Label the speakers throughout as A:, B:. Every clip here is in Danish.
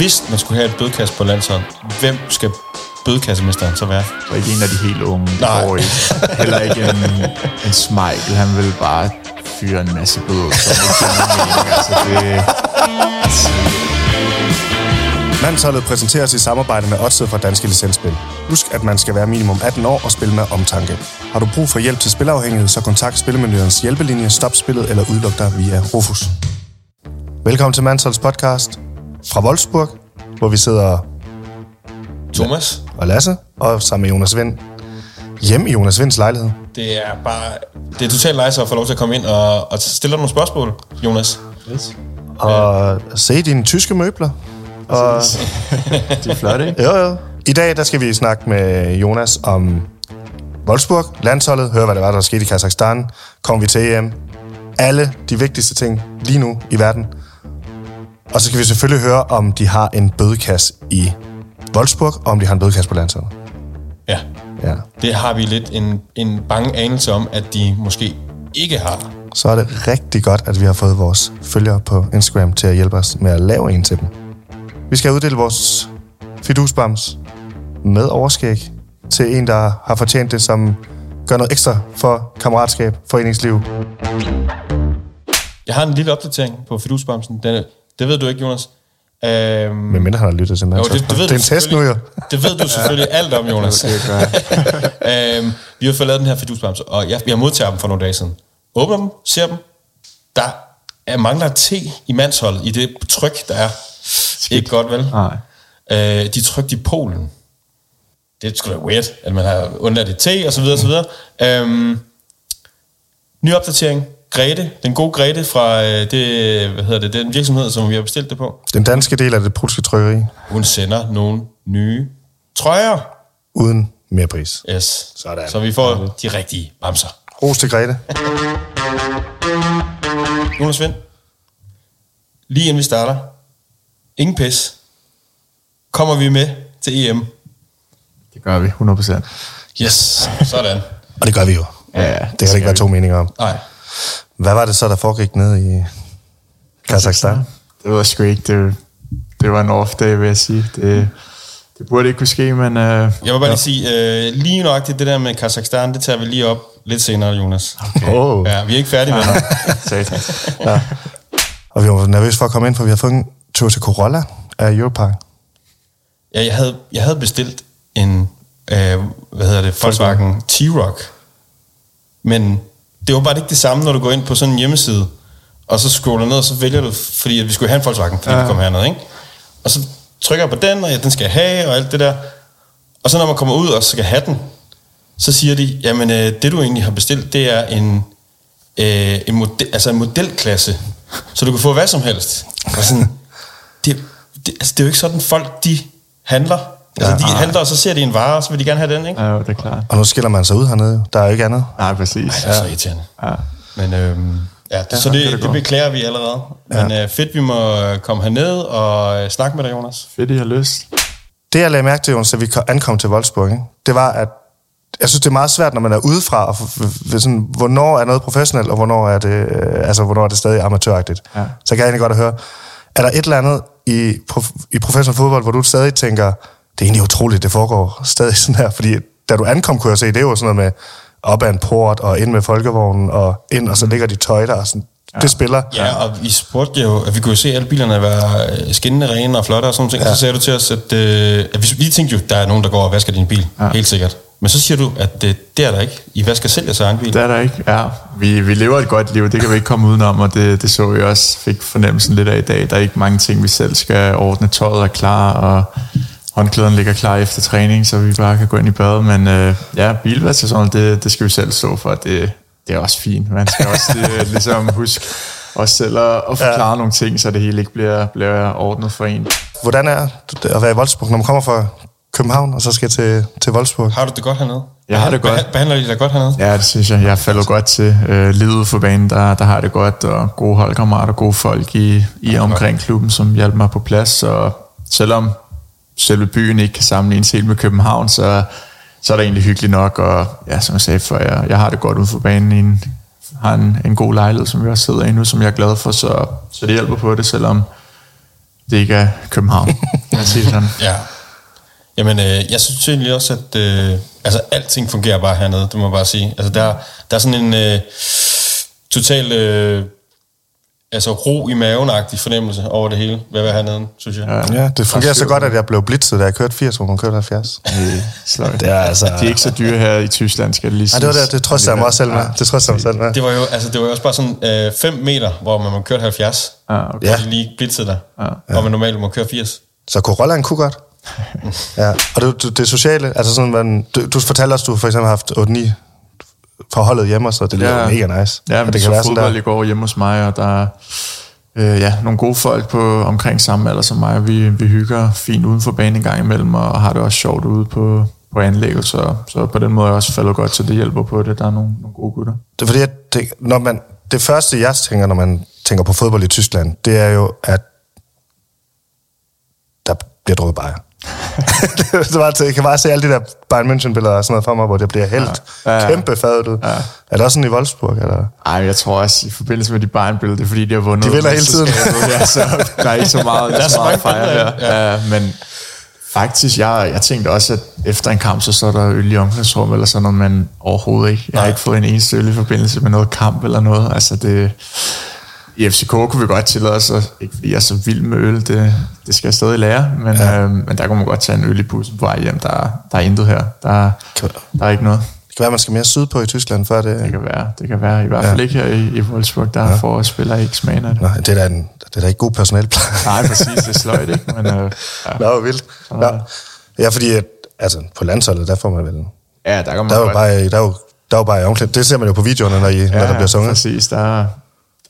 A: Hvis man skulle have et bødkast på landshold, hvem skal bødkassemesteren så være?
B: Og ikke en af de helt unge. Det
A: Nej.
B: går ikke. Heller ikke en, en Smeichel. Han vil bare fyre en masse bøder, som ikke mening. Altså, det,
C: Mandsholdet præsenteres i samarbejde med Odset fra Danske Licensspil. Husk, at man skal være minimum 18 år og spille med omtanke. Har du brug for hjælp til spilafhængighed, så kontakt Spillemyndighedens hjælpelinje, stop spillet eller udluk dig via Rufus. Velkommen til Mandsholds podcast fra Wolfsburg, hvor vi sidder
A: Thomas?
C: og Lasse og sammen med Jonas Vind. Hjemme i Jonas Vinds lejlighed.
A: Det er bare... Det er totalt nice at få lov til at komme ind og, og stille dig nogle spørgsmål, Jonas.
B: yes.
C: Og se dine tyske møbler. Og,
B: De er flotte, ikke?
C: jo, jo. I dag der skal vi snakke med Jonas om Wolfsburg, landsholdet, høre hvad det var, der skete i Kazakhstan, kommer vi til EM, alle de vigtigste ting lige nu i verden. Og så skal vi selvfølgelig høre, om de har en bødekasse i Wolfsburg, og om de har en bødekasse på landsholdet.
A: Ja,
C: Ja.
A: det har vi lidt en, en bange anelse om, at de måske ikke har.
C: Så er det rigtig godt, at vi har fået vores følgere på Instagram til at hjælpe os med at lave en til dem. Vi skal uddele vores fidusbams med overskæg til en, der har fortjent det, som gør noget ekstra for kammeratskab, foreningsliv.
A: Jeg har en lille opdatering på Fidusbamsen. Den, det ved du ikke, Jonas. Øhm,
C: Men mindre han har lyttet til mig.
A: jo, det, det, ved
C: det er en test nu, jo.
A: Det ved du selvfølgelig alt om, Jonas. Øhm, vi har fået lavet den her Fidusbamse, og jeg, jeg modtager dem for nogle dage siden. Åbner dem, ser dem. Der er mangler te i mandsholdet, i det tryk, der er. Ikke godt, vel?
B: Nej.
A: Øh, de er trykt i Polen. Det er sgu da weird, at man har undladt et te, og så videre, og så videre. Øhm, ny opdatering. Grete, den gode Grete fra øh, det, hvad hedder det, den virksomhed, som vi har bestilt det på.
C: Den danske del af det polske trykkeri,
A: Hun sender nogle nye trøjer.
C: uden mere pris.
A: Yes.
C: Sådan.
A: Så vi får de rigtige bamser.
C: Ros til Grete.
A: Jonas Vind, lige inden vi starter, ingen pis, kommer vi med til EM.
B: Det gør vi, 100%.
A: Yes, sådan.
C: Og det gør vi jo.
B: Ja,
C: Det kan der ikke være to meninger om.
A: Nej,
C: Hvad var det så, der foregik nede i Kazakhstan?
B: Det var sgu ikke. Det, det var en off day, vil jeg sige. Det, det burde ikke kunne ske, men... Uh,
A: jeg vil bare lige sige, øh, lige nøjagtigt det der med Kazakhstan, det tager vi lige op lidt senere, Jonas.
C: Okay. Oh.
A: Ja, vi er ikke færdige med det.
B: satans.
C: Og vi var nervøse for at komme ind, for vi har fået en tur til Corolla af Europark.
A: Ja, jeg havde, jeg havde bestilt en, øh, hvad hedder det, Volkswagen T-Roc. Men det var bare ikke det samme, når du går ind på sådan en hjemmeside, og så scroller ned, og så vælger du, fordi at vi skulle have en Volkswagen, fordi ja. vi kom herned, ikke? Og så trykker jeg på den, og ja, den skal jeg have, og alt det der. Og så når man kommer ud og skal have den, så siger de, jamen øh, det du egentlig har bestilt, det er en, øh, en, model, altså en modelklasse, så du kan få hvad som helst. Og sådan, det, det, altså, det er jo ikke sådan, folk de handler. Altså, de handler, og så ser de en vare, og så vil de gerne have den, ikke?
B: Ja, jo, det er klart.
C: Og nu skiller man sig ud hernede. Der er jo ikke andet.
B: Nej, præcis.
A: Det er så irriterende.
B: Ja.
A: Men øhm, ja, det, så
B: det
A: det, det, beklager vi allerede. Men øh, fedt, vi må øh, komme herned og øh, snakke med dig, Jonas.
B: Fedt, I har lyst.
C: Det, jeg lagde mærke til, Jonas, da vi ko- ankom til Wolfsburg, ikke? det var, at jeg synes, det er meget svært, når man er udefra, og sådan, hvornår er noget professionelt, og hvornår er det, øh, altså, hvornår er det stadig amatøragtigt.
B: Ja.
C: Så kan jeg egentlig godt at høre, er der et eller andet i, prof- i professionel fodbold, hvor du stadig tænker, det er egentlig utroligt, det foregår stadig sådan her, fordi da du ankom, kunne jeg se, det er jo sådan noget med op ad en port, og ind med folkevognen, og ind, og så ligger de tøj der, og sådan, ja. det spiller.
A: Ja, og vi spurgte jo, at vi kunne jo se alle bilerne være øh, skinnende rene og flotte og sådan noget. Ja. Så sagde du til os, at, øh, at vi, vi tænkte jo, der er nogen, der går og vasker din bil. Ja. Helt sikkert. Men så siger du, at øh, det er der ikke. I vasker selv jeres egen bil.
B: Det er der ikke. Ja, vi, vi lever et godt liv, det kan vi ikke komme udenom, og det, det så vi også, fik fornemmelsen lidt af i dag. Der er ikke mange ting, vi selv skal ordne. Tøjet er klar, og håndklæderne ligger klar efter træning, så vi bare kan gå ind i badet. Men øh, ja, bilvask og sådan noget, det, det skal vi selv stå for. Det, det er også fint. Man skal også øh, ligesom huske også selv at, at forklare ja. nogle ting, så det hele ikke bliver, bliver ordnet for en.
C: Hvordan er det at være i Wolfsburg, når man kommer fra København, og så skal til, til Wolfsburg?
A: Har du det godt hernede?
B: Jeg har det godt.
A: Behand- Behandler de dig godt hernede?
B: Ja, det synes jeg. Jeg falder godt til. Øh, livet for banen, der, der har det godt, og gode holdkammerater, gode folk i, i omkring klubben, som hjælper mig på plads. Og selvom selve byen ikke kan sammenlignes helt med København, så, så er det egentlig hyggeligt nok. Og ja, som jeg sagde før, jeg, jeg har det godt ude for banen i en, har en, en god lejlighed, som jeg også sidder i nu, som jeg er glad for, så, så det hjælper på det, selvom det ikke er København. Man siger sådan.
A: Ja. Jamen, øh, jeg synes egentlig også, at øh, altså, alting fungerer bare hernede, det må jeg bare sige. Altså, der, der er sådan en øh, total øh, altså, ro i maven-agtig fornemmelse over det hele, ved at være hernede, synes jeg. Ja.
C: Ja, det fungerer så godt, at jeg blev blitzet, da jeg kørte 80, hvor man kørte 70.
B: Det er sløjt.
C: Det er altså...
B: De er ikke så dyre her i Tyskland, skal det lige
C: Nej, det var det, det trøster jeg mig også selv med. Det trøster jeg mig selv med.
A: Det var jo, altså, det var jo også bare sådan 5 øh, meter, hvor man må køre 70,
B: Ja, okay.
A: ja.
C: Ja.
A: og de lige blitzede der, ja. hvor man normalt må køre 80.
C: Så Corollaen kunne godt. Ja, og det, det, det sociale, altså sådan, man, du, du fortalte os, du for eksempel har haft 8-9 forholdet hjemme, så det lyder
B: Ja.
C: mega nice.
B: Ja,
C: Og
B: men
C: det
B: det så
C: være sådan
B: fodbold
C: der.
B: i går hjemme hos mig, og der er øh, ja, nogle gode folk på omkring samme alder som mig. Vi, vi hygger fint uden for banen en gang imellem, og har det også sjovt ude på, på anlægget, så, så på den måde er jeg også faldet godt, så det hjælper på det. Der er nogle, nogle gode gutter.
C: Det er fordi, at det, når man, det første, jeg tænker, når man tænker på fodbold i Tyskland, det er jo, at der bliver drukket bajer. det var, jeg kan bare se alle de der Bayern München-billeder og sådan noget for mig, hvor det bliver helt
B: Ja.
C: ja.
B: Ja, ja.
C: kæmpe fadet ud. Ja. Er det også sådan i Wolfsburg? Eller?
B: Ej, jeg tror også, i forbindelse med de Bayern-billeder, det er fordi, de har vundet.
C: De vinder hele tiden.
B: ja, så der er ikke så meget, der er så meget at fejre
A: billeder,
B: her. Ja. men faktisk, jeg, jeg tænkte også, at efter en kamp, så står der øl i omklædningsrum eller sådan noget, men overhovedet ikke. Jeg har ikke fået en eneste øl i forbindelse med noget kamp eller noget. Altså det... I FCK kunne vi godt tillade os, ikke fordi jeg er så vild med øl, det, det skal jeg stadig lære, men, ja. øhm, men der kunne man godt tage en øl i bussen på vej hjem. Der, der er intet her. Der, der er ikke noget.
C: Det kan være, man skal mere sydpå i Tyskland, før det...
B: Det kan være, det kan være. I hvert fald ja. ikke her i, i Wolfsburg, der ja. får spillere ikke smagen af det.
C: Nå, det er da, en, det er da ikke god personalpleje.
B: Nej, præcis, det er sløjt, ikke? Men, øh, ja.
C: Nå, vildt. Nå. Ja, fordi at, altså, på landsholdet, der får man vel...
B: ja, der kan man
C: Der er jo
B: godt...
C: bare, der er jo, der er jo bare omklædt. Det ser man jo på videoerne, når, I, ja, når der bliver sunget.
B: præcis. Der,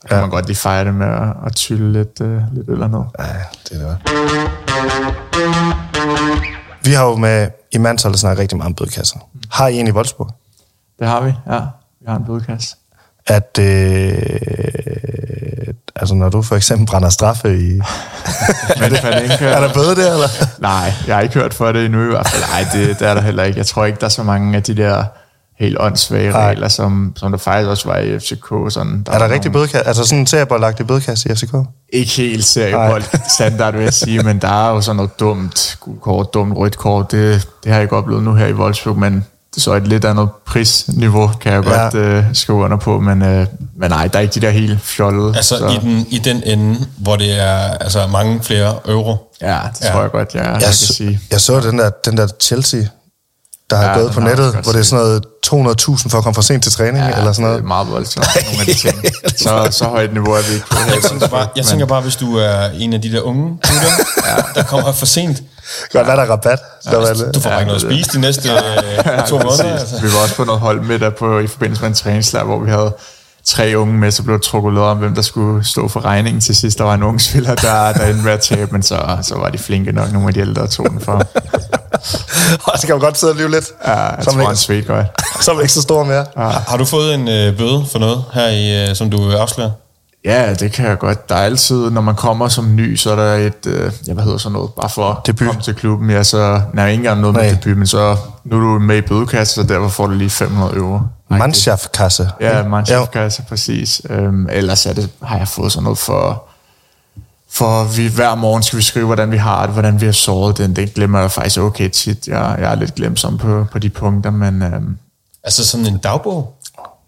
B: der kan man godt lige fejre det med at, at tylle lidt, øh, lidt øl og noget.
C: Ja, det er det. Vi har jo med i mandsholdet snakket rigtig meget om bødekasser. Har I en i Wolfsburg?
B: Det har vi, ja. Vi har en bødekasse.
C: At, øh, altså når du for eksempel brænder straffe i...
B: Men det
C: er der bøde der, eller?
B: Nej, jeg har ikke hørt for det endnu i hvert fald. Nej, det, det er der heller ikke. Jeg tror ikke, der er så mange af de der helt åndssvage
C: Nej.
B: regler, som, som der faktisk også var i FCK. Sådan,
C: Er der
B: nogle-
C: rigtig bødekasse? Altså sådan en serieboldagtig bødekasse i FCK?
B: Ikke helt seriebold standard, vil jeg sige, men der er jo sådan noget dumt gult kort, dumt rødt kort. Det, det har jeg ikke oplevet nu her i Wolfsburg, men det er så et lidt andet prisniveau, kan jeg
C: Ja.
B: godt øh, skrive under på, men, øh, men nej, der er ikke de der helt fjollede.
A: Altså
B: så,
A: i den, i den ende, hvor det er altså, mange flere euro.
B: Ja, det
A: Ja.
B: tror jeg godt, jeg, jeg,
C: Jeg,
B: kan sige.
C: jeg så den der, den der Chelsea, der har
B: Ja,
C: gået på nettet, hvor det er sådan noget 200.000 for at komme for sent til træning, ja, eller sådan
B: det
C: noget.
B: er meget voldsomt, nogle af de ting. Så, så højt niveau er vi ikke på her.
A: Jeg tænker, bare, jeg tænker bare, hvis du er en af de der unge gutter, ja. der kommer for sent,
C: Godt, hvad er der rabat? Der var det.
A: du får bare ikke noget at spise de næste øh, to måneder. Altså.
B: Vi var også på noget hold med der på, i forbindelse med en træningslejr, hvor vi havde tre unge med, så blev der trukket om, hvem der skulle stå for regningen til sidst. Der var en ung spiller, der, der endte med at tabe, men så, så var de flinke nok, nogle af de ældre tog den for.
C: Og så kan man godt sidde og lyve lidt.
B: Ja, jeg
C: så, er
B: tror, han
C: ikke,
B: svedte godt.
C: så er man ikke så stor mere.
A: Har, har du fået en øh, bøde for noget her, i, øh, som du vil afsløre?
B: Ja, det kan jeg godt. Der er altid, når man kommer som ny, så er der et, øh, ja, hvad hedder sådan noget, bare for at
C: Debut.
B: komme til klubben. Ja, så, nej, ikke engang noget med
C: Nej.
B: debut, men så, nu er du med i bødekasse, så derfor får du lige 500 euro.
C: Mannschaftkasse.
B: Ja, Mannschaftkasse, præcis. Øhm, ellers er det, har jeg fået sådan noget for, for vi, hver morgen skal vi skrive, hvordan vi har det, hvordan vi har såret den. Det glemmer jeg faktisk okay tit. Jeg, jeg er lidt glemsom på, på de punkter, men øhm,
A: Altså sådan en dagbog?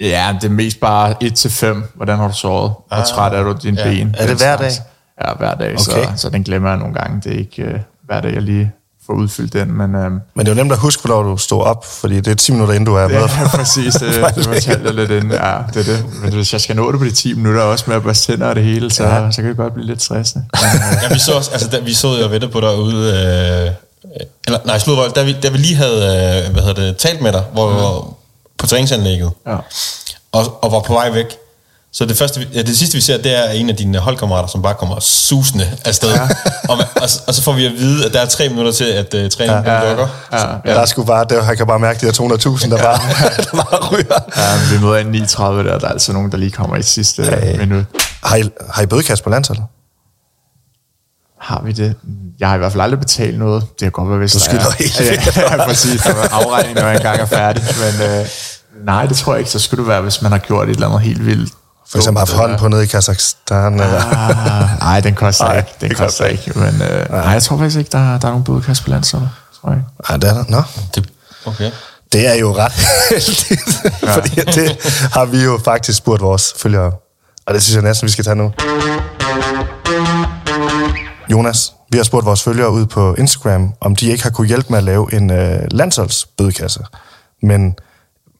B: ja, det er mest bare 1-5. Hvordan har du såret? Hvor
A: Ah,
B: træt er du dine
A: ja.
B: ben?
C: Er det hver dag?
B: Ja, hver dag,
C: Okay.
B: så, så den glemmer jeg nogle gange. Det er ikke øh, hver dag, jeg lige får udfyldt den, men øhm,
C: Men det er jo nemt at huske, hvornår du stod op, fordi det er 10 minutter, inden du er med.
B: Ja, præcis. Det, det fortalte jeg lidt inden. Ja, det er det. Men hvis jeg skal nå det på de 10 minutter, også med at børste tænder og det hele, så, ja. så kan det godt blive lidt stressende. Øh,
A: Ja, vi så, også, altså, da, vi så jo og ventede på dig ude... Øh, eller, nej, Sludvold, da vi, da vi lige havde øh, hvad hedder det, talt med dig, hvor var på træningsanlægget,
B: ja.
A: og, og var på vej væk. Så det, første, vi- ja, det sidste, vi ser, det er en af dine holdkammerater, som bare kommer susende afsted. Ja. og, man- og, og, så får vi at vide, at der er tre minutter til, at uh, træningen ja, lukker.
B: Ja,
C: Ja. Der er sgu bare, det, jeg kan bare mærke de her 200.000, der bare, der bare ryger.
B: ja, men vi møder en 39 der, der er altså nogen, der lige kommer i sidste
C: Ja.
B: minut.
C: Har I, har I bødekasse på landsholdet?
B: Har vi det? Jeg har i hvert fald aldrig betalt noget. Det kan godt være, hvis
C: Du
B: der
C: skylder
B: er.
C: helt
B: Ja, ja, præcis. Der var afregning, når jeg engang er færdig. Men øh, nej, det tror jeg ikke. Så skulle det være, hvis man har gjort et eller andet helt vildt
C: For eksempel haft hånden på nede i Kazakhstan. Eller?
B: Ah, nej, den koster
C: Nej,
B: ikke. Den
C: det
B: koster ikke. Men øh, nej, jeg tror faktisk ikke, der, der er nogen bødekasse på landsholdet. Tror jeg. ikke.
C: Ej, det er der. Nå.
A: Det, okay.
C: Det er jo ret heldigt, ja. fordi det har vi jo faktisk spurgt vores følgere. Og det synes jeg næsten, vi skal tage nu. Jonas, vi har spurgt vores følgere ud på Instagram, om de ikke har kunne hjælpe med at lave en øh, landsholdsbødekasse. Men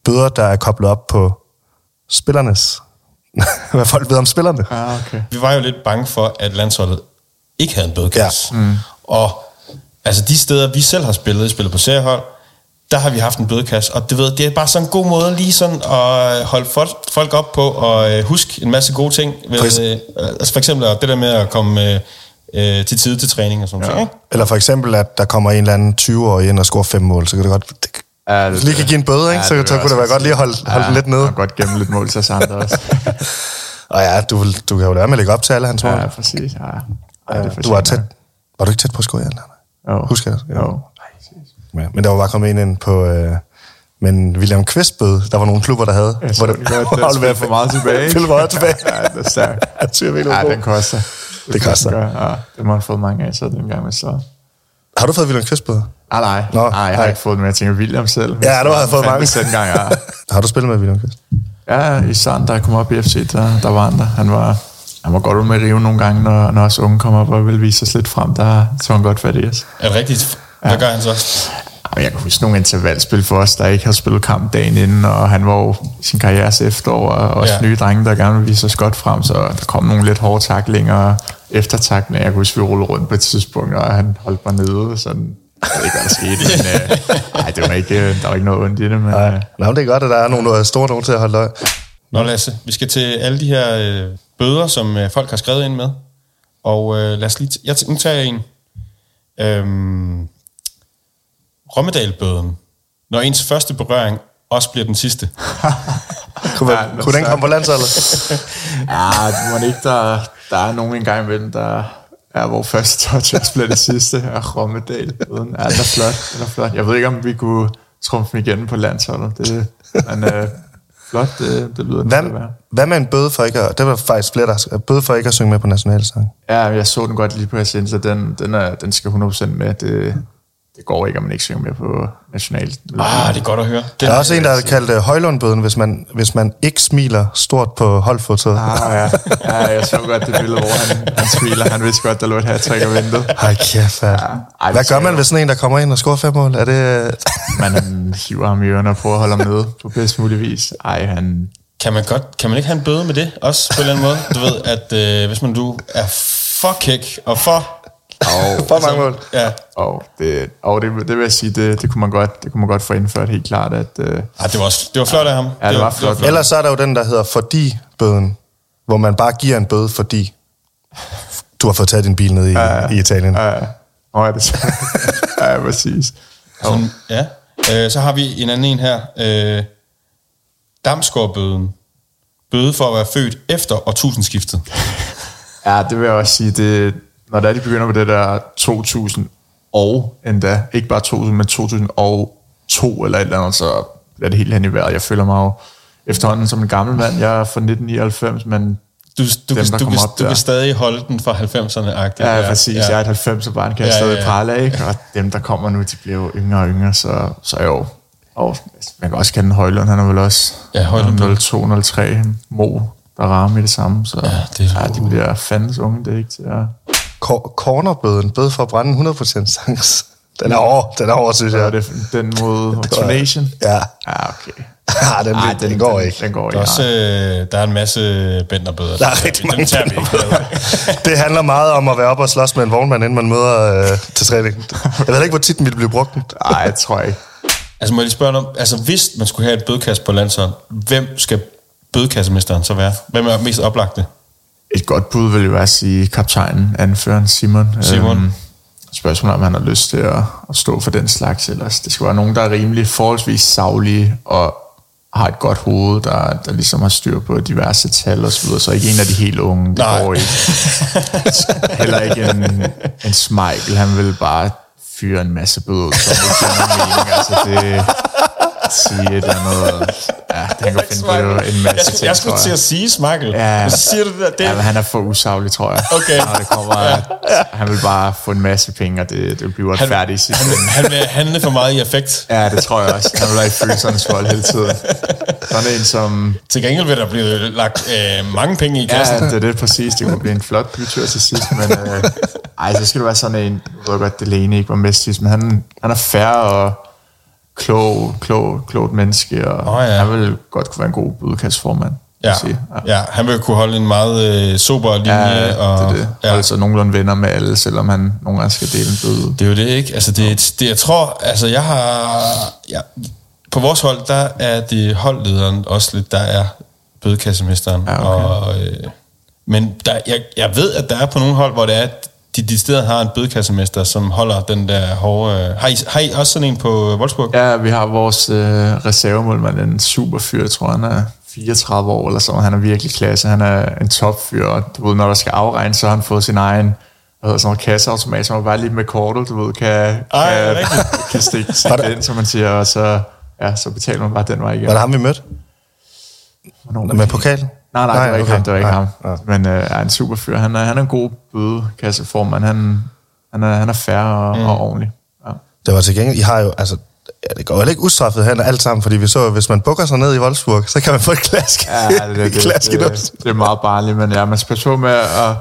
C: bøder, der er koblet op på spillernes... Hvad folk ved om spillerne.
B: Ah, okay.
A: Vi var jo lidt bange for, at landsholdet ikke havde en bødekasse. Ja. Mm. Og altså de steder, vi selv har spillet, spillet på seriehold, der har vi haft en bødekasse. Og det, ved, det er bare sådan en god måde lige sådan at holde folk, op på og øh, huske en masse gode ting. Ved,
C: For
A: øh, altså for eksempel det der med at komme øh, øh, til tid til træning og sådan noget. Ikke?
C: Eller for eksempel, at der kommer en eller anden 20-årig ind og scorer fem mål, så kan det godt... Det,
B: Ja,
C: hvis du lige kan give en bøde, ikke?
B: Ja,
C: så,
B: det
C: så
B: vil
C: kunne det
B: jeg
C: være godt lige at holde, holde den lidt nede.
B: Og godt gemme lidt mål til os andre også.
C: Og ja, du, du kan jo lade med at lægge op til alle hans mål.
B: ja, præcis. Ja. Ja, det
C: du var tæt. Var du ikke tæt på at score, Jan?
B: Jo.
C: Husker jeg?
B: Jo.
C: Ja, men der var bare kommet en ind på... Øh, men William Quistbød, der var nogle klubber, der havde.
B: Jeg så den godt, den spiller for meget tilbage.
C: Spiller for meget tilbage.
B: Ja, det er stærkt.
C: Jeg
B: Ja,
C: ja,
B: den koster.
C: Det koster.
B: gør. Ja, det må han fået mange af, så den gang med så.
C: Har du fået William Quistbød?
B: Ah, nej,
C: Nå,
B: nej, jeg har
C: nej.
B: ikke fået den, men jeg tænker William selv.
C: Ja, du har fået mange.
B: Den gang, ja.
C: Har du spillet med William Quist?
B: Ja, i da jeg kom op i FC, der, der var han der. Han var, han var godt ud med at rive nogle gange, når, når os unge kom op og ville vise os lidt frem. Der tog han godt fat i os.
A: Er det rigtigt? Hvad gør han så?
B: Jamen, Jeg kan huske nogle intervalspil for os, der ikke havde spillet kamp dagen inden, og han var jo i sin karrieres efterår, og også
A: Ja.
B: ja. nye drenge, der gerne ville vise os godt frem, så der kom nogle lidt hårde taklinger og eftertaklinger. Jeg kan huske, vi rullede rundt på et tidspunkt, og han holdt mig nede, sådan jeg ved ikke, hvad der skete, men øh, ej, det var ikke, øh, der var ikke noget ondt i det, men
C: Nej.
B: øh,
C: Nå, men det er godt, at der er nogle der er store nogen til at holde øje.
A: Nå Lasse, vi skal til alle de her øh, bøder, som øh, folk har skrevet ind med. Og øh, lad os lige... T- jeg t- nu tager jeg en. Øhm, Rommedalbøden. Når ens første berøring også bliver den sidste.
C: Kunne,
B: Ja,
C: ja, kunne den komme på landsholdet?
B: ja, det må ikke, der, der er nogen en gang imellem, der er hvor første touch bliver det sidste af Rommedal. Uden. Ja, det er flot, det er flot. Jeg ved ikke, om vi kunne trumfe igen på landsholdet. Det, men øh, flot, det, det lyder det
C: Hvad,
B: at være.
C: hvad med en bøde for ikke at... Det var faktisk flere, der bøde for ikke at synge med på nationalsang.
B: Ja, jeg så den godt lige på Ascensa. Den, den, er, den skal 100% med. Det, det går ikke, om man ikke synger med på national.
A: Ah, det er godt at høre.
C: Der er også en, der har kaldt uh, Højlundbøden, hvis man, hvis man ikke smiler stort på holdfotoet.
B: Ah, ja. ja, jeg så godt det billede, hvor han, han smiler. Han vidste godt, der lå et hat og ventede.
C: Ej, kæft, ja.
B: Ej,
C: Hvad gør man, hvis sådan en, der kommer ind og scorer fem mål? Er det...
B: Man hiver ham i ørerne og prøver at holde ham nede på bedst mulig vis. Ej, han...
A: Kan man, godt, kan man ikke have en bøde med det også på en eller anden måde? Du ved, at øh, hvis man du er for kæk og for...
B: Og,
C: For mange mål.
A: Ja,
B: og, det, og det, det vil jeg sige, det, det, kunne man godt, det kunne man godt få indført helt klart, at... Øh,
A: ah, det, var, også- det var flot af ham.
B: Ja, det var flot.
C: Ellers så er der jo den, der hedder fordi-bøden, hvor man bare giver en bøde, fordi du har fået taget din bil ned i, ja, i Italien. Ja.
B: øh, åh, er det så? ja, præcis.
A: Sådan, ja. Øh, så har vi en anden en her. Øh, Damsgaardbøden. Bøde for at være født efter årtusindskiftet.
B: Ja, det vil jeg også sige, det, når der de begynder på det der 2000 og endda, ikke bare 2000, men 2002 eller et eller andet, så bliver det helt hen i vejret. Jeg føler mig jo efterhånden som en gammel mand. Jeg er fra 1999, men
A: Du, du,
B: Dem,
A: kan, du, kan, du kan stadig holde den fra 90'erne-agtigt.
B: ja, ja, præcis. Ja. Jeg er et 90 barn, kan jeg
A: Ja,
B: stadig
A: ja, ja.
B: prale af, ikke? Og dem, der kommer nu, de bliver jo yngre og yngre, så, så er jo... Og man kan også kende Højlund, han er vel også
A: Ja, Højlund.
B: 02, 03, Mo, der rammer i det samme, så
A: Ja, det er-
B: ja, de bliver fandens unge, det er ikke til at...
C: Cor- Cornerbøden, bøde for at brænde 100% sangs. Den er over, den er over, synes jeg.
B: det den mod Tunation?
C: Ja,
B: Ja, okay.
C: ah, den,
B: Ej,
C: den, den, går ikke.
B: Den går
A: Der er,
B: ikke.
A: også, øh, der er en masse bænderbøder.
C: Der er rigtig mange
A: tager vi ikke.
C: Det handler meget om at være oppe og slås med en vognmand, inden man møder øh, til træning. Jeg ved ikke, hvor tit den ville blive brugt.
B: Nej, jeg tror ikke.
A: Altså må jeg lige spørge dig om, altså hvis man skulle have et bødekasse på landshold, hvem skal bødekassemesteren så være? Hvem er mest oplagte?
B: Et godt bud vil jo være at sige kaptajnen, anføreren Simon.
A: Simon.
B: Øhm, spørgsmålet om han har lyst til at, at stå for den slags ellers. Det skal være nogen, der er rimelig forholdsvis savlige og har et godt hoved, der, der ligesom har styr på diverse tal og så videre. Så ikke en af de helt unge, det
A: Nej.
B: går ikke. Heller ikke en, en Smeichel, han vil bare fyre en masse bøde ud, som ikke giver nogen mening. Altså det, sige et eller andet. Ja, han kan finde på en masse
A: jeg, skulle,
B: ting,
A: jeg skulle til at sige Smakkel.
B: Ja.
A: Så siger du det der. Det,
B: Ja, men han er for usaglig, tror jeg.
A: Okay.
B: Når det kommer, at han vil bare få en masse penge, og det, det bliver
A: han,
B: færdigt i sidste
A: han, han vil handle for meget i effekt.
B: Ja, det tror jeg også. Han vil være i følelsernes vold hele tiden. Sådan en som...
A: Til gengæld vil der blive lagt øh, mange penge i kassen.
B: Ja, det er det præcis. Det kunne blive en flot bytur til sidst, men... Øh, ej, så skal det være sådan en... Jeg ved godt, Delaney ikke var mestis, men han, han er færre og klog, klog, klogt menneske, og
A: Åh, ja.
B: han vil godt kunne være en god budkastformand. vil
A: Ja,
B: sige.
A: ja. ja, han vil kunne holde en meget øh, sober linje.
B: Ja,
A: og,
B: det er det.
A: Ja.
B: Altså nogenlunde venner med alle, selvom han nogle gange skal dele en bøde.
A: Det er jo det, ikke? Altså, det, er et- det, jeg tror, altså, jeg har... Ja, på vores hold, der er det holdlederen også lidt, der er bødekassemesteren.
B: Ja, okay.
A: og, øh, men der, jeg, jeg ved, at der er på nogle hold, hvor det er, at de decideret har en bødekassemester, som holder den der hårde... Øh, har, I, har I også sådan en på Wolfsburg?
B: Ja, vi har vores øh, reservemålmand, en super fyr, jeg tror han er 34 år eller sådan. Han er virkelig klasse. Han er en topfyr, og du ved, når der skal afregnes, så har han fået sin egen hvad hedder sådan noget kasseautomat, som er bare lige med kortet, du ved, kan,
A: Ej,
B: kan, kan stikke, stikke det ind, som man siger, og så, ja, så betaler man bare den vej igen.
C: Var det ham, vi mødte?
B: Hvornår-
C: Med pokalen?
B: Nej, nej, det var ikke
C: okay.
B: ham, det var ikke
C: Nej,
B: ham.
C: nej.
B: Men øh, er en super fyr. Han er, han er en god bødekasseformand. Han, han, er, han er færre og, mm. og ordentlig. Ja.
C: Det var til gengæld, I har jo, altså, ja, det går jo ikke ustraffet hen alt sammen, fordi vi så, at hvis man bukker sig ned i Wolfsburg, så kan man få et klask.
B: Ja, det, det, det, det, det, er meget barnligt, men ja, man skal på med at,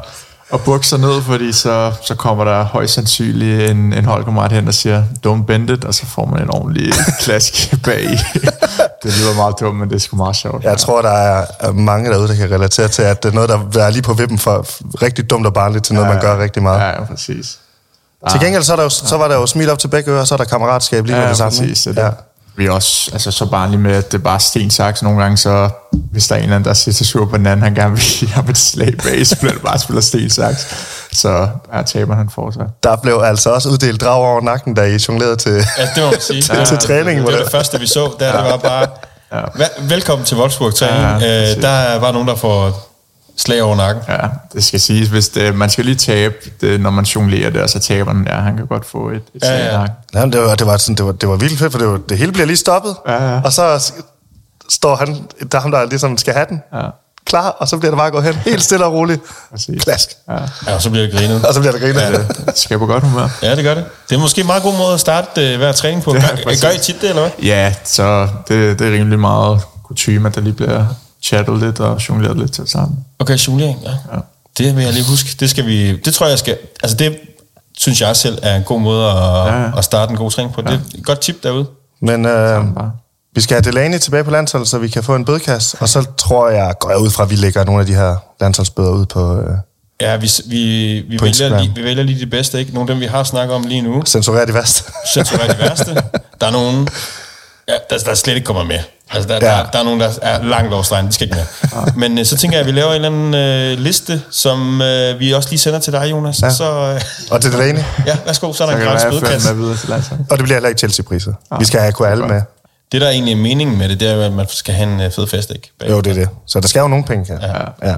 B: at bukke sig ned, fordi så, så kommer der højst sandsynligt en, en holdkammerat hen, der siger, don't bend it, og så får man en ordentlig klask bag det lyder meget dumt, men det er sgu meget sjovt.
C: Jeg tror, der er mange derude, der kan relatere til, at det er noget, der er lige på vippen for rigtig dumt og barnligt til noget, man gør rigtig meget.
B: Ja, ja præcis.
C: Til gengæld så, er der jo, så var der jo smil op til begge ører, og så er der kammeratskab lige
B: Ja,
C: med det
B: ja,
C: samme.
B: præcis. Det er
C: Ja.
B: Vi er også altså, så barnlige med, at det er bare sten, saks. Nogle gange, så hvis der er en eller anden, der siger til sur på den anden, han gerne vil ham et slag bag, så bliver det bare spiller sten, saks. Så ja, taber han for sig.
C: Der blev altså også uddelt drag over nakken, da I jonglerede til...
A: Ja, det må man sige.
C: Til- til træning,
A: Det var
C: det-
A: første, vi så. Der, det var bare...
B: Ja.
A: Vel- Velkommen til Wolfsburg-træning.
B: Ja,
A: Ja, øh, der var nogen, der får slag over nakken.
B: Ja, det skal siges, hvis det, man skal lige tabe det, når man jonglerer det, og så taber den, ja, han kan godt få et, et
A: Ja,
B: slag i
A: ja.
B: nakken.
C: Ja, det, var, det, var sådan, det, var, det var virkelig fedt, for det, var, det hele bliver lige stoppet.
B: Ja, ja.
C: Og så står han, der er ham, der ligesom skal have den,
B: Ja,
C: klar, og så bliver det bare gået hen, helt stille og roligt.
B: præcis.
C: Klask.
B: Ja,
A: Ja, og så bliver det grinet.
C: Og så bliver der grinet. Ja.
B: det skaber godt humør.
A: Ja, det gør det. Det er måske en meget god måde at starte øh, hver træning på.
B: Ja,
A: Gør, gør I tit det, eller hvad?
B: Ja, så det, det er rimelig meget kutume, at der lige bliver chattet lidt og jongleret lidt til sammen.
A: Okay, jonglering, ja.
B: Ja.
A: Det vil jeg lige huske. Det skal vi... Det tror jeg skal... Altså det synes jeg selv er en god måde at,
B: Ja, ja.
A: at starte en god træning på. Det er et godt tip derude.
C: Men øh,
B: bare.
C: vi skal have Delaney tilbage på landsholdet, så vi kan få en bødekasse. Og så tror jeg, går jeg ud fra, at vi lægger nogle af de her landsholdsbøder ud på øh,
A: Ja, vi, vi, vi,
C: På
A: vælger
C: Instagram.
A: lige, vi vælger lige de bedste, ikke? Nogle af dem, vi har snakket om lige nu.
C: censurere de værste.
A: Censurer de værste. Der er nogen, ja, der, der slet ikke kommer med. Altså, der,
C: Ja.
A: ja. der, der er nogen, der er langt over stregen. De skal ikke med. Men øh, så tænker jeg, at vi laver en eller anden øh, liste, som øh, vi også lige sender til dig, Jonas.
C: Ja.
A: Ja. Så øh,
C: Og til Delaney.
A: ja, værsgo, så er
B: Så
A: der en
B: kan det
A: gratis bødekasse.
B: med videre til landsholdet.
C: Og det bliver heller ikke Chelsea-priser. Vi skal have kunne alle med.
A: Det, der er egentlig meningen med det, det er, jo, at man skal have en øh, fed fest, ikke? Bag.
C: Jo, det er det. Så der skal jo nogle penge her. Ja. ja.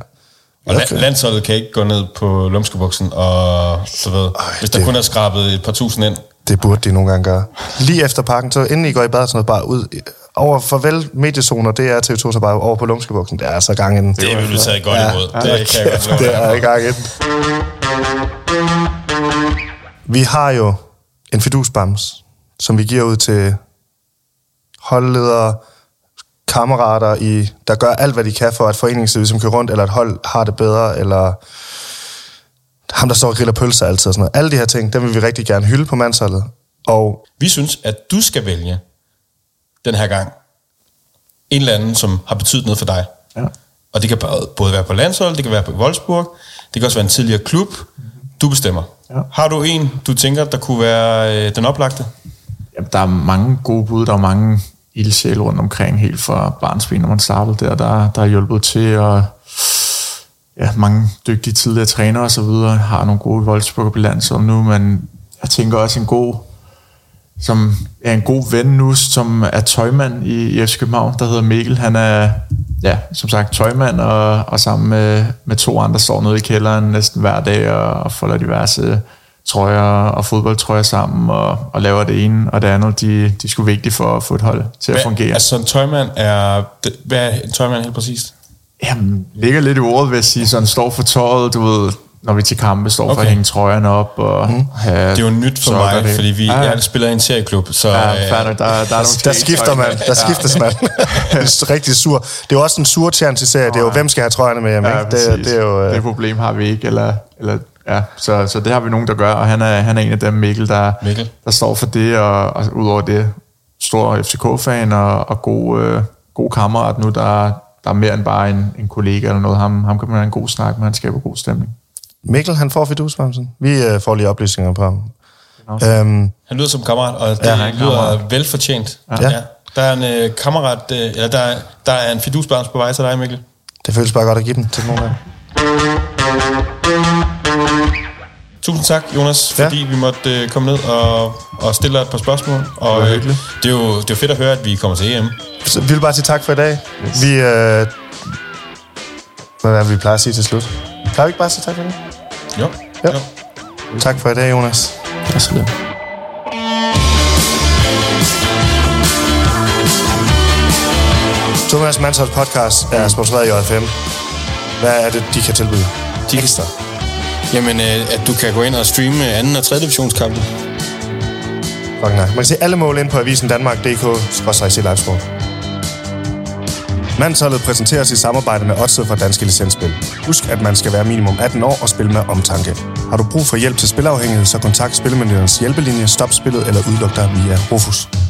A: Og la- landsholdet kan ikke gå ned på lumskebuksen, og så ved, hvis der
C: det-
A: kun er skrabet et par tusind ind.
C: Det burde de nogle gange gøre. Lige efter pakken, så inden I går i bad, sådan noget, bare ud over farvel mediezoner, det er TV2, så bare over på lumskebuksen. Det er altså gang inden.
A: Det vil blive taget godt
C: Ja.
A: imod. Det kan jeg godt
C: Det er gang inden. Vi har jo en fidusbams, som vi giver ud til holdledere, kammerater, i, der gør alt, hvad de kan for, at foreningslivet ligesom kører rundt, eller at hold har det bedre, eller ham, der står og griller pølser altid og sådan noget. Alle de her ting, dem vil vi rigtig gerne hylde på mandsholdet. Og
A: Vi synes, at du skal vælge den her gang en eller anden, som har betydet noget for dig.
B: Ja.
A: Og det kan både- være på landshold, det kan være på Wolfsburg, det kan også være en tidligere klub. Du bestemmer.
B: Ja.
A: Har du en, du tænker, der kunne være øh, den oplagte?
B: Jamen, der er mange gode bud, der er mange ildsjæle rundt omkring, helt fra barnsben, når man startede der, der, der er hjulpet til, og ja, mange dygtige tidligere trænere og så videre, har nogle gode Wolfsburg på landsholdet nu, men jeg tænker også en god, som er en god ven nu, som er tøjmand i, i FC København, der hedder Mikkel. Han er, ja, som sagt, tøjmand, og, og sammen med, med to andre står nede i kælderen næsten hver dag og, og folder diverse trøjer og fodboldtrøjer sammen og, og laver det ene og det andet. De, de er sgu vigtige for at få et hold til at
A: Hvad,
B: fungere.
A: altså, en tøjmand er... Hvad er en tøjmand helt præcist?
B: Jamen, ligger lidt i ordet, vil jeg sige. Sådan står for tøjet, du ved, når vi til kampe, står okay. for at hænge trøjerne op. Og mm. have
A: Det er jo nyt for mig,
B: det.
A: fordi vi,
B: ja,
A: jeg spiller i en serieklub, så...
B: Ja,
A: øh,
B: nok. der, der, er
C: Der
B: ting,
C: skifter man. Der skiftes man. det er rigtig sur. Det er jo også en sur chance serie. Det er jo, hvem skal have trøjerne med hjem,
B: Ja,
C: ikke? Det, det er jo...
B: det
C: Øh,
B: problem har vi ikke, eller, eller ja, så, så det har vi nogen, der gør, og han er, han er en af dem, Mikkel, der,
A: Mikkel.
B: der står for det, og, og udover det, stor FCK-fan og, og god, øh, god kammerat nu, der, der er mere end bare en, en kollega eller noget. Ham, ham kan man have en god snak med, han skaber god stemning.
C: Mikkel, han får fidusbamsen. Vi øh, får lige oplysninger på ham. Øhm,
A: Han lyder som kammerat, og det
B: Ja,
A: ja,
B: er
A: lyder
B: kammerat.
A: velfortjent.
C: Ja.
A: Ja. Der er en øh, kammerat, øh, eller der, er- der er en fidusbams på vej til dig, Mikkel.
C: det føles bare godt at give den til nogen af.
A: Tusind tak, Jonas,
C: Ja.
A: fordi vi måtte øh, komme ned og, og stille dig et par spørgsmål. Og
B: var
A: øh, det, er jo, det er jo fedt at høre, at vi kommer til EM.
C: Så vi vil bare sige tak for i dag. Yes. Vi... Øh, hvad er det, vi plejer at sige til slut? Plejer vi ikke bare at sige tak for i dag?
A: Jo.
C: Ja. Tak for i dag, Jonas.
B: Værsgo.
C: Thomas Mansholds podcast er sponsoreret i JFM. Hvad er det, de kan tilbyde?
A: De kan-
C: Ekstra.
A: Jamen, øh, at du kan gå ind og streame øh, anden og tredje divisionskampe.
C: Fucking nej. Man kan se alle mål ind på avisen Danmark.dk-se livesport. Mandsholdet præsenteres i samarbejde med Odset fra Danske Licensspil. Husk, at man skal være minimum 18 år og spille med omtanke. Har du brug for hjælp til spilafhængighed, så kontakt Spillemyndighedens hjælpelinje, stop spillet eller udluk dig via Rufus.